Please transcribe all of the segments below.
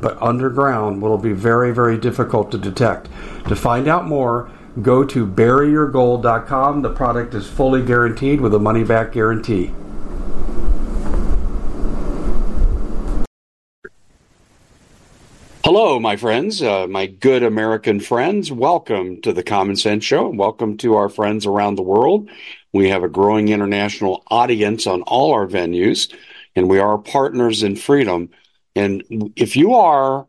but underground will be very, very difficult to detect. To find out more, go to buryyourgold.com. The product is fully guaranteed with a money back guarantee. Hello, my friends, uh, my good American friends. Welcome to the Common Sense Show. and Welcome to our friends around the world. We have a growing international audience on all our venues, and we are partners in freedom. And if you are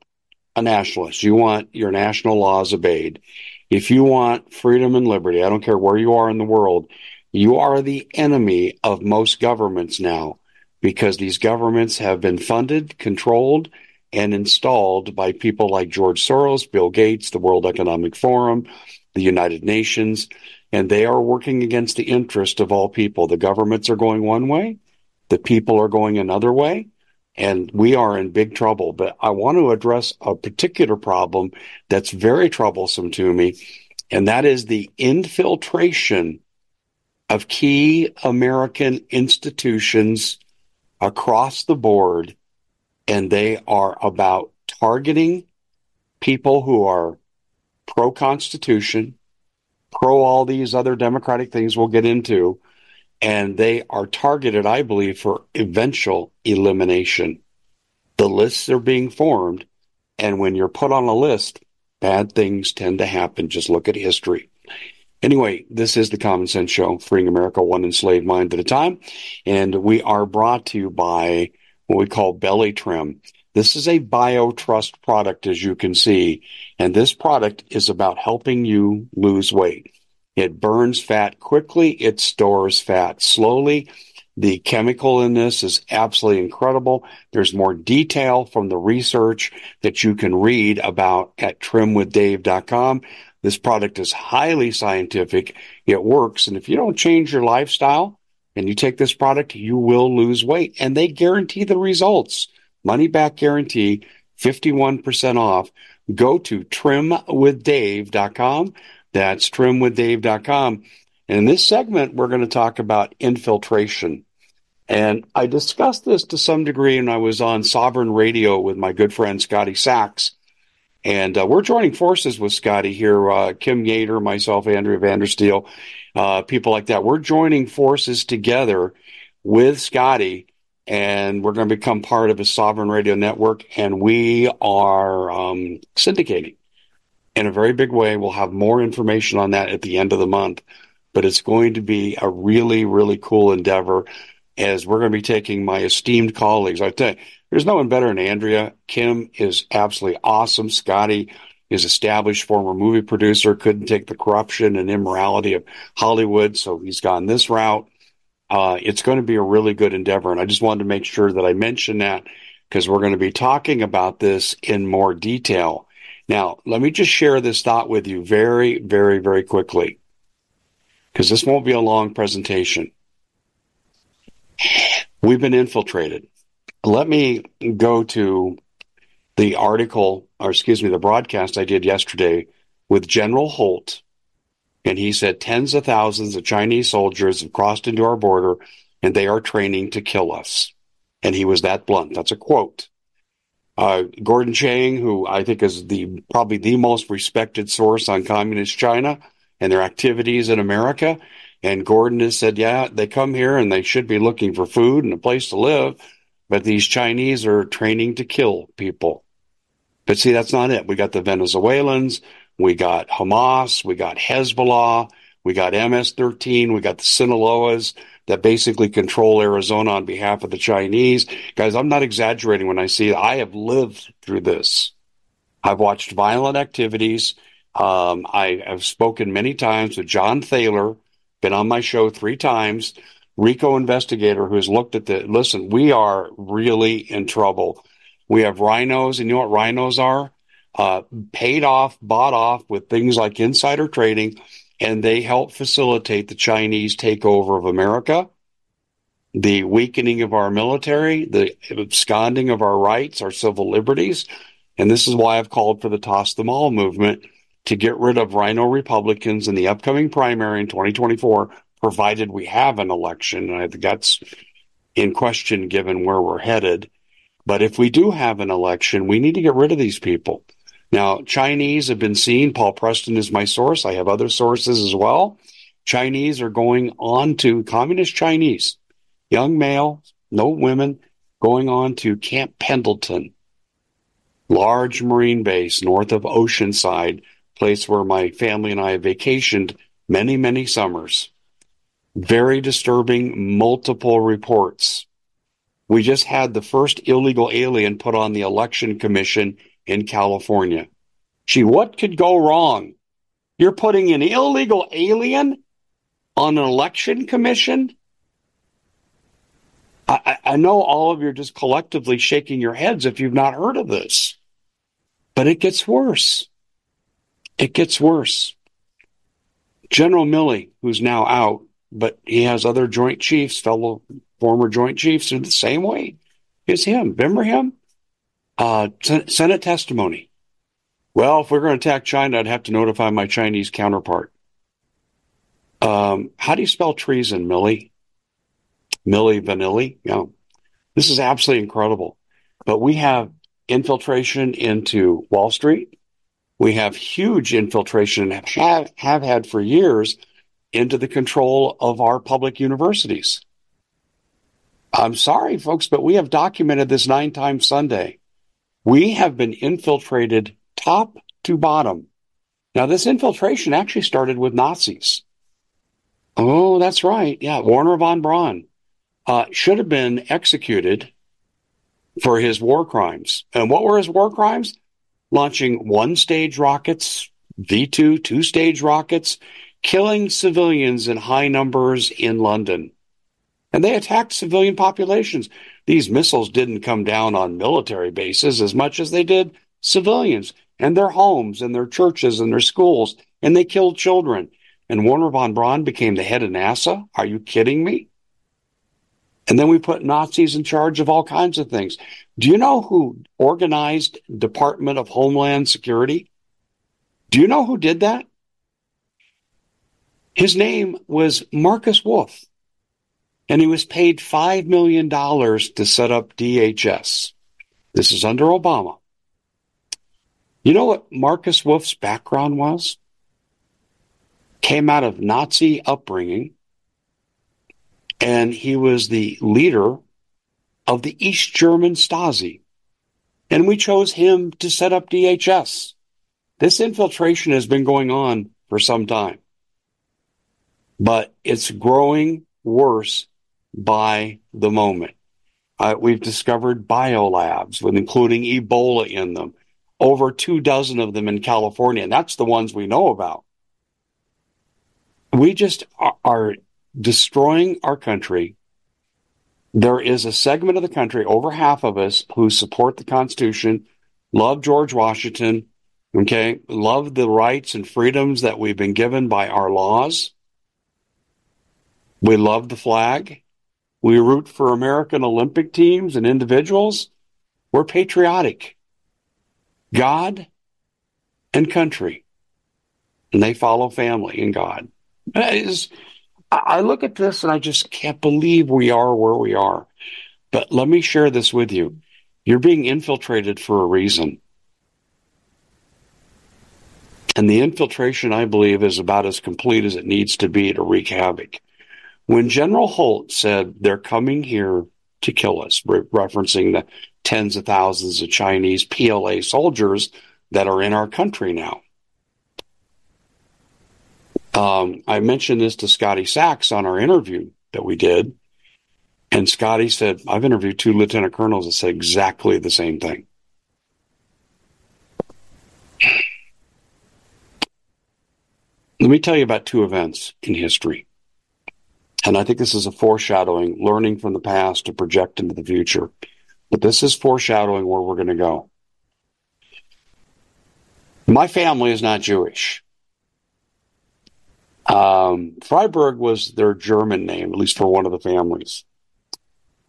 a nationalist, you want your national laws obeyed. If you want freedom and liberty, I don't care where you are in the world, you are the enemy of most governments now because these governments have been funded, controlled, and installed by people like George Soros, Bill Gates, the World Economic Forum, the United Nations, and they are working against the interest of all people. The governments are going one way, the people are going another way, and we are in big trouble. But I want to address a particular problem that's very troublesome to me, and that is the infiltration of key American institutions across the board. And they are about targeting people who are pro Constitution, pro all these other democratic things we'll get into, and they are targeted, I believe, for eventual elimination. The lists are being formed, and when you're put on a list, bad things tend to happen. Just look at history. Anyway, this is the Common Sense Show, freeing America one enslaved mind at a time, and we are brought to you by what we call Belly Trim. This is a BioTrust product, as you can see, and this product is about helping you lose weight. It burns fat quickly. It stores fat slowly. The chemical in this is absolutely incredible. There's more detail from the research that you can read about at trimwithdave.com. This product is highly scientific. It works. And if you don't change your lifestyle and you take this product, you will lose weight and they guarantee the results. Money back guarantee, 51% off. Go to trimwithdave.com. That's trimwithdave.com. And in this segment, we're going to talk about infiltration. And I discussed this to some degree when I was on Sovereign Radio with my good friend Scotty Sachs. And uh, we're joining forces with Scotty here, uh, Kim Yater, myself, Andrea Vandersteel, uh, people like that. We're joining forces together with Scotty, and we're going to become part of a Sovereign Radio network. And we are um, syndicating in a very big way. We'll have more information on that at the end of the month, but it's going to be a really, really cool endeavor as we're going to be taking my esteemed colleagues. I tell you, there's no one better than Andrea. Kim is absolutely awesome. Scotty is established former movie producer, couldn't take the corruption and immorality of Hollywood, so he's gone this route. Uh, it's going to be a really good endeavor, and I just wanted to make sure that I mentioned that because we're going to be talking about this in more detail now, let me just share this thought with you very, very, very quickly, because this won't be a long presentation. We've been infiltrated. Let me go to the article, or excuse me, the broadcast I did yesterday with General Holt. And he said tens of thousands of Chinese soldiers have crossed into our border and they are training to kill us. And he was that blunt. That's a quote. Uh, Gordon Chang, who I think is the probably the most respected source on communist China and their activities in America. And Gordon has said, yeah, they come here and they should be looking for food and a place to live, but these Chinese are training to kill people. But see, that's not it. We got the Venezuelans, we got Hamas, we got Hezbollah, We got MS 13. We got the Sinaloas that basically control Arizona on behalf of the Chinese. Guys, I'm not exaggerating when I see. I have lived through this. I've watched violent activities. Um, I have spoken many times with John Thaler, been on my show three times, RICO investigator who has looked at the, listen, we are really in trouble. We have rhinos, and you know what rhinos are? Uh, paid off, bought off with things like insider trading, and they help facilitate the Chinese takeover of America, the weakening of our military, the absconding of our rights, our civil liberties. And this is why I've called for the Toss Them All movement to get rid of rhino Republicans in the upcoming primary in 2024, provided we have an election. And I think that's in question given where we're headed. But if we do have an election, we need to get rid of these people. Now, Chinese have been seen. Paul Preston is my source. I have other sources as well. Chinese are going on to communist Chinese, young male, no women, going on to Camp Pendleton, large marine base north of Oceanside, place where my family and I have vacationed many, many summers. Very disturbing, multiple reports. We just had the first illegal alien put on the election commission in California. Gee, what could go wrong? You're putting an illegal alien on an election commission? I, I, know all of you are just collectively shaking your heads if you've not heard of this, but it gets worse. It gets worse. General Milley, who's now out, but he has other Joint Chiefs, fellow former Joint Chiefs, are the same way as him. Remember him? Uh, Senate testimony. Well, if we're going to attack China, I'd have to notify my Chinese counterpart. Um, how do you spell treason, Milley? Milli Vanilli? Yeah. This is absolutely incredible. But we have infiltration into Wall Street. We have huge infiltration and have, have had for years into the control of our public universities. I'm sorry, folks, but we have documented this nine times Sunday. We have been infiltrated top to bottom. Now, this infiltration actually started with Nazis. Oh, that's right. Yeah, Wernher von Braun uh, should have been executed for his war crimes. And what were his war crimes? Launching one stage rockets, V 2, two stage rockets, killing civilians in high numbers in London. And they attacked civilian populations. These missiles didn't come down on military bases as much as they did civilians and their homes and their churches and their schools, and they killed children. And Wernher von Braun became the head of NASA? Are you kidding me? And then we put Nazis in charge of all kinds of things. Do you know who organized Department of Homeland Security? Do you know who did that? His name was Markus Wolf and he was paid $5 million to set up DHS. This is under Obama. You know what Markus Wolf's background was? Came out of Nazi upbringing, and he was the leader of the East German Stasi. And we chose him to set up DHS. This infiltration has been going on for some time, but it's growing worse by the moment. Uh, we've discovered biolabs with including Ebola in them, over two dozen of them in California, and that's the ones we know about. We just are, are destroying our country. There is a segment of the country, over half of us, who support the Constitution, love George Washington, okay, love the rights and freedoms that we've been given by our laws. We love the flag. We root for American Olympic teams and individuals. We're patriotic. God and country. And they follow family and God. Is, I look at this and I just can't believe we are where we are. But let me share this with you. You're being infiltrated for a reason. And the infiltration, I believe, is about as complete as it needs to be to wreak havoc. When General Holt said they're coming here to kill us, re- referencing the tens of thousands of Chinese PLA soldiers that are in our country now. Um, I mentioned this to Scotty Sachs on our interview that we did. And Scotty said, I've interviewed two lieutenant colonels that said exactly the same thing. Let me tell you about two events in history. And I think this is a foreshadowing, learning from the past to project into the future. But this is foreshadowing where we're going to go. My family is not Jewish. Um, Freiberg was their German name, at least for one of the families.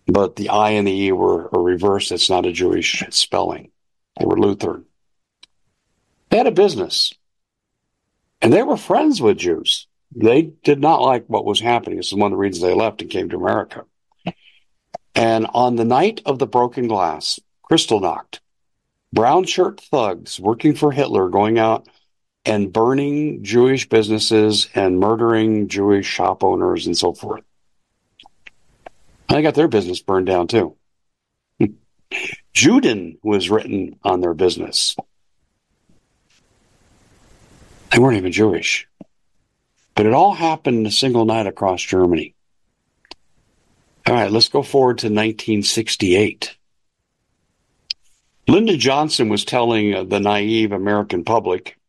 But the I and the E were a reverse. It's not a Jewish spelling. They were Lutheran. They had a business. And they were friends with Jews. They did not like what was happening. This is one of the reasons they left and came to America. And on the night of the broken glass, Kristallnacht, brown shirt thugs working for Hitler going out and burning Jewish businesses and murdering Jewish shop owners and so forth. They got their business burned down too. Juden was written on their business. They weren't even Jewish. But it all happened in a single night across Germany. All right, let's go forward to 1968. Lyndon Johnson was telling uh, the naive American public,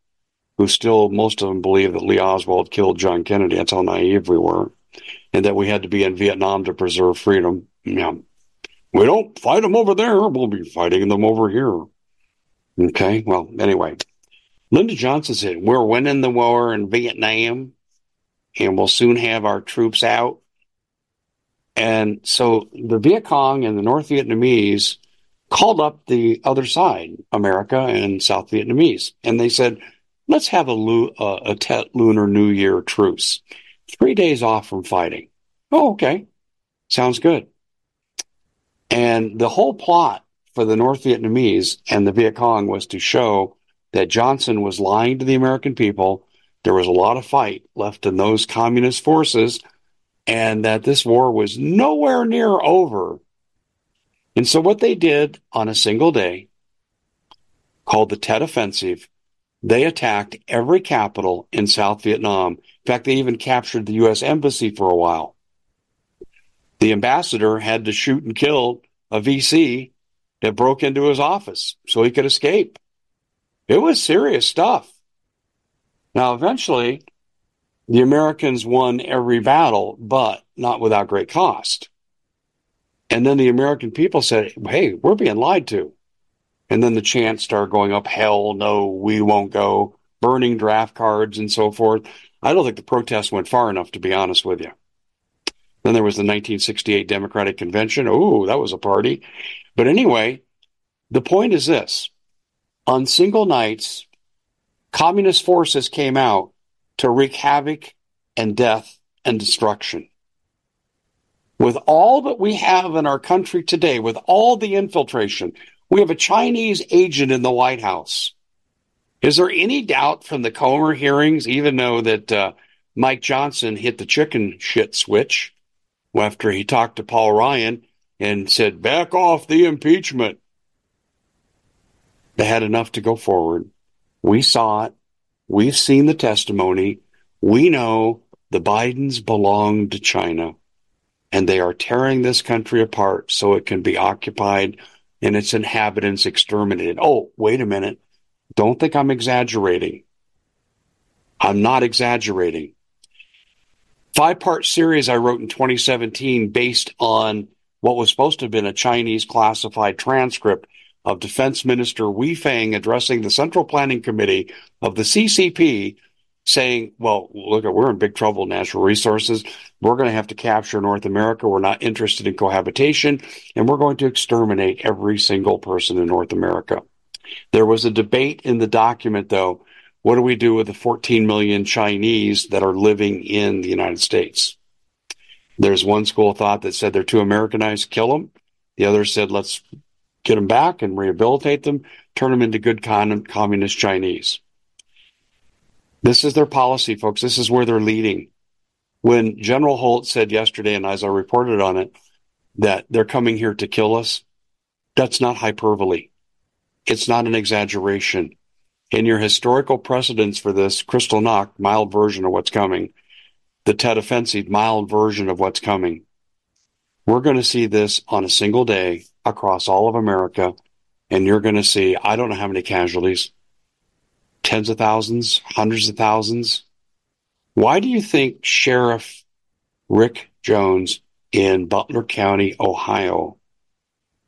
who still, most of them believe that Lee Oswald killed John Kennedy. That's how naive we were. And that we had to be in Vietnam to preserve freedom. Yeah. We don't fight them over there. We'll be fighting them over here. Okay. Well, anyway, Lyndon Johnson said, We're winning the war in Vietnam and we'll soon have our troops out. And so the Viet Cong and the North Vietnamese called up the other side, America and South Vietnamese, and they said, let's have a, a Tet Lunar New Year truce. Three days off from fighting. Oh, okay. Sounds good. And the whole plot for the North Vietnamese and the Viet Cong was to show that Johnson was lying to the American people. There was a lot of fight left in those communist forces, and that this war was nowhere near over. And so, what they did on a single day, called the Tet Offensive, they attacked every capital in South Vietnam. In fact, they even captured the U.S. Embassy for a while. The ambassador had to shoot and kill a VC that broke into his office so he could escape. It was serious stuff. Now, eventually, the Americans won every battle, but not without great cost. And then the American people said, hey, we're being lied to. And then the chants started going up, hell no, we won't go, burning draft cards and so forth. I don't think the protest went far enough, to be honest with you. Then there was the 1968 Democratic Convention. Oh, that was a party. But anyway, the point is this on single nights, communist forces came out to wreak havoc and death and destruction. With all that we have in our country today, with all the infiltration, we have a Chinese agent in the White House. Is there any doubt from the Comer hearings, even though that uh, Mike Johnson hit the chicken shit switch after he talked to Paul Ryan and said, back off the impeachment? They had enough to go forward. We saw it. We've seen the testimony. We know the Bidens belong to China and they are tearing this country apart so it can be occupied and its inhabitants exterminated. Oh, wait a minute. Don't think I'm exaggerating. I'm not exaggerating. Five part series I wrote in 2017 based on what was supposed to have been a Chinese classified transcript of Defense Minister Wei Fang addressing the Central Planning Committee of the CCP saying, well, look, we're in big trouble, natural resources. We're going to have to capture North America. We're not interested in cohabitation, and we're going to exterminate every single person in North America. There was a debate in the document, though. What do we do with the 14 million Chinese that are living in the United States? There's one school of thought that said they're too Americanized, kill them. The other said, let's get them back and rehabilitate them, turn them into good con- communist Chinese. This is their policy, folks. This is where they're leading. When General Holt said yesterday, and as I reported on it, that they're coming here to kill us, that's not hyperbole. It's not an exaggeration. in your historical precedents for this, Kristallnacht, mild version of what's coming, the Tet Offensive, mild version of what's coming. We're going to see this on a single day across all of America, and you're going to see, I don't know how many casualties, tens of thousands, hundreds of thousands. Why do you think Sheriff Rick Jones in Butler County, Ohio,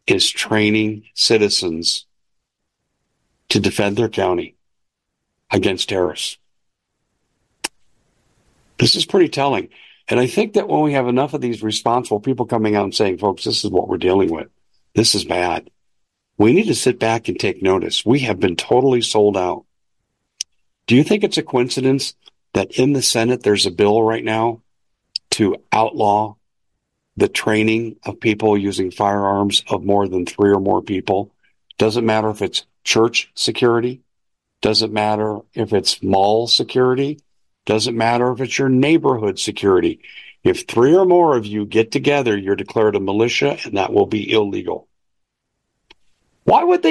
is training citizens to defend their county against terrorists? This is pretty telling. And I think that when we have enough of these responsible people coming out and saying, folks, this is what we're dealing with, this is bad, we need to sit back and take notice. We have been totally sold out. Do you think it's a coincidence that in the Senate there's a bill right now to outlaw the training of people using firearms of more than three or more people? Doesn't matter if it's church security, doesn't matter if it's mall security, doesn't matter if it's your neighborhood security. If three or more of you get together, you're declared a militia and that will be illegal. Why would they?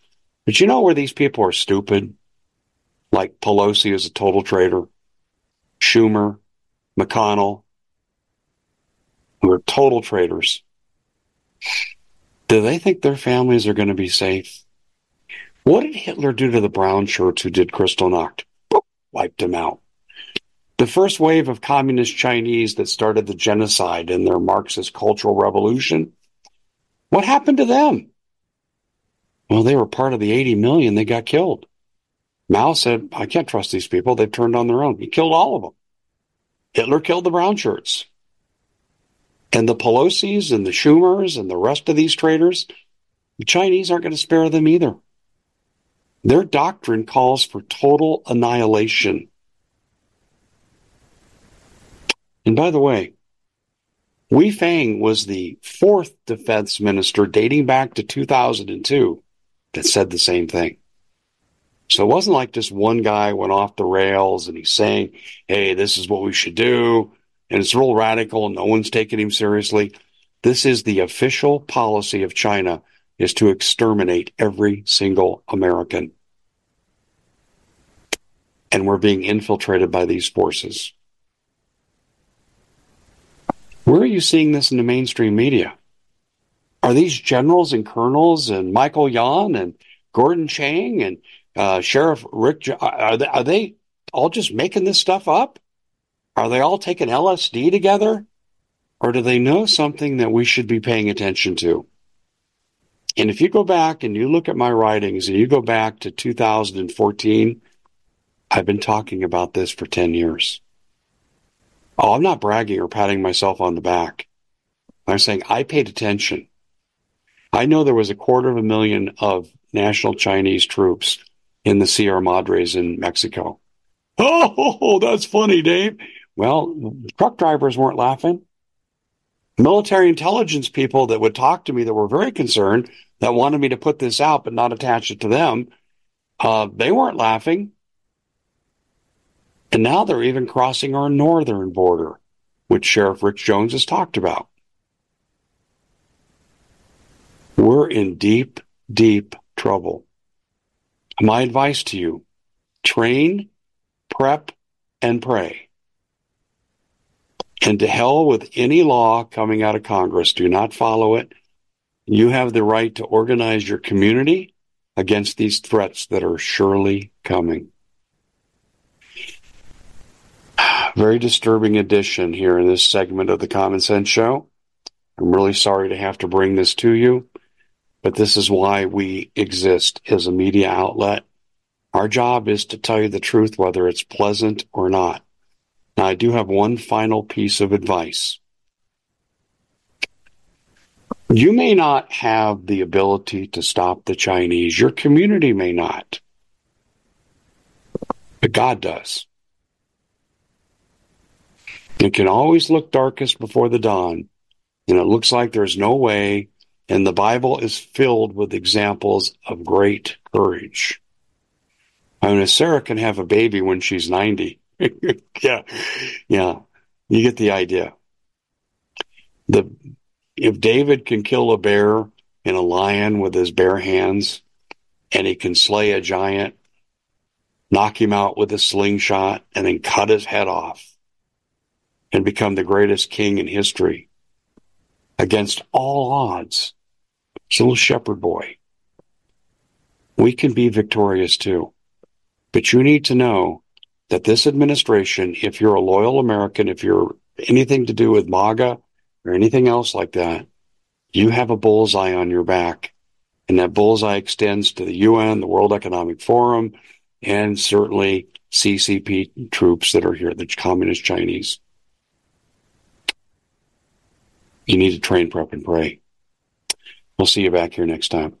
But you know where these people are stupid? Like Pelosi is a total traitor, Schumer, McConnell, who are total traitors. Do they think their families are going to be safe? What did Hitler do to the brown shirts who did Kristallnacht? Boop, wiped them out. The first wave of communist Chinese that started the genocide in their Marxist cultural revolution, what happened to them? Well, they were part of the 80 million that got killed. Mao said, I can't trust these people. They've turned on their own. He killed all of them. Hitler killed the brown shirts. And the Pelosi's and the Schumers and the rest of these traitors, the Chinese aren't going to spare them either. Their doctrine calls for total annihilation. And by the way, Wei Fang was the fourth defense minister dating back to 2002 that said the same thing. So it wasn't like just one guy went off the rails and he's saying, hey, this is what we should do. And it's real radical and no one's taking him seriously. This is the official policy of China is to exterminate every single American. And we're being infiltrated by these forces. Where are you seeing this in the mainstream media? Are these generals and colonels and Michael Yon and Gordon Chang and uh, Sheriff Rick? Are they, are they all just making this stuff up? Are they all taking LSD together? Or do they know something that we should be paying attention to? And if you go back and you look at my writings and you go back to 2014, I've been talking about this for 10 years. Oh, I'm not bragging or patting myself on the back. I'm saying I paid attention. I know there was a quarter of a million of national Chinese troops in the Sierra Madres in Mexico. Oh, that's funny, Dave. Well, truck drivers weren't laughing. Military intelligence people that would talk to me that were very concerned that wanted me to put this out but not attach it to them, uh, they weren't laughing. And now they're even crossing our northern border, which Sheriff Rich Jones has talked about. We're in deep, deep trouble. My advice to you train, prep, and pray. And to hell with any law coming out of Congress. Do not follow it. You have the right to organize your community against these threats that are surely coming. Very disturbing addition here in this segment of the Common Sense Show. I'm really sorry to have to bring this to you, but this is why we exist as a media outlet. Our job is to tell you the truth, whether it's pleasant or not. Now, I do have one final piece of advice. You may not have the ability to stop the Chinese. Your community may not. But God does. It can always look darkest before the dawn, and it looks like there's no way, and the Bible is filled with examples of great courage. I mean, Sarah can have a baby when she's 90. yeah, yeah, you get the idea. The if David can kill a bear and a lion with his bare hands, and he can slay a giant, knock him out with a slingshot, and then cut his head off, and become the greatest king in history against all odds. A little shepherd boy. We can be victorious too. But you need to know that this administration, if you're a loyal American, if you're anything to do with MAGA or anything else like that, you have a bullseye on your back. And that bullseye extends to the UN, the World Economic Forum, and certainly CCP troops that are here, the communist Chinese. You need to train, prep, and pray. We'll see you back here next time.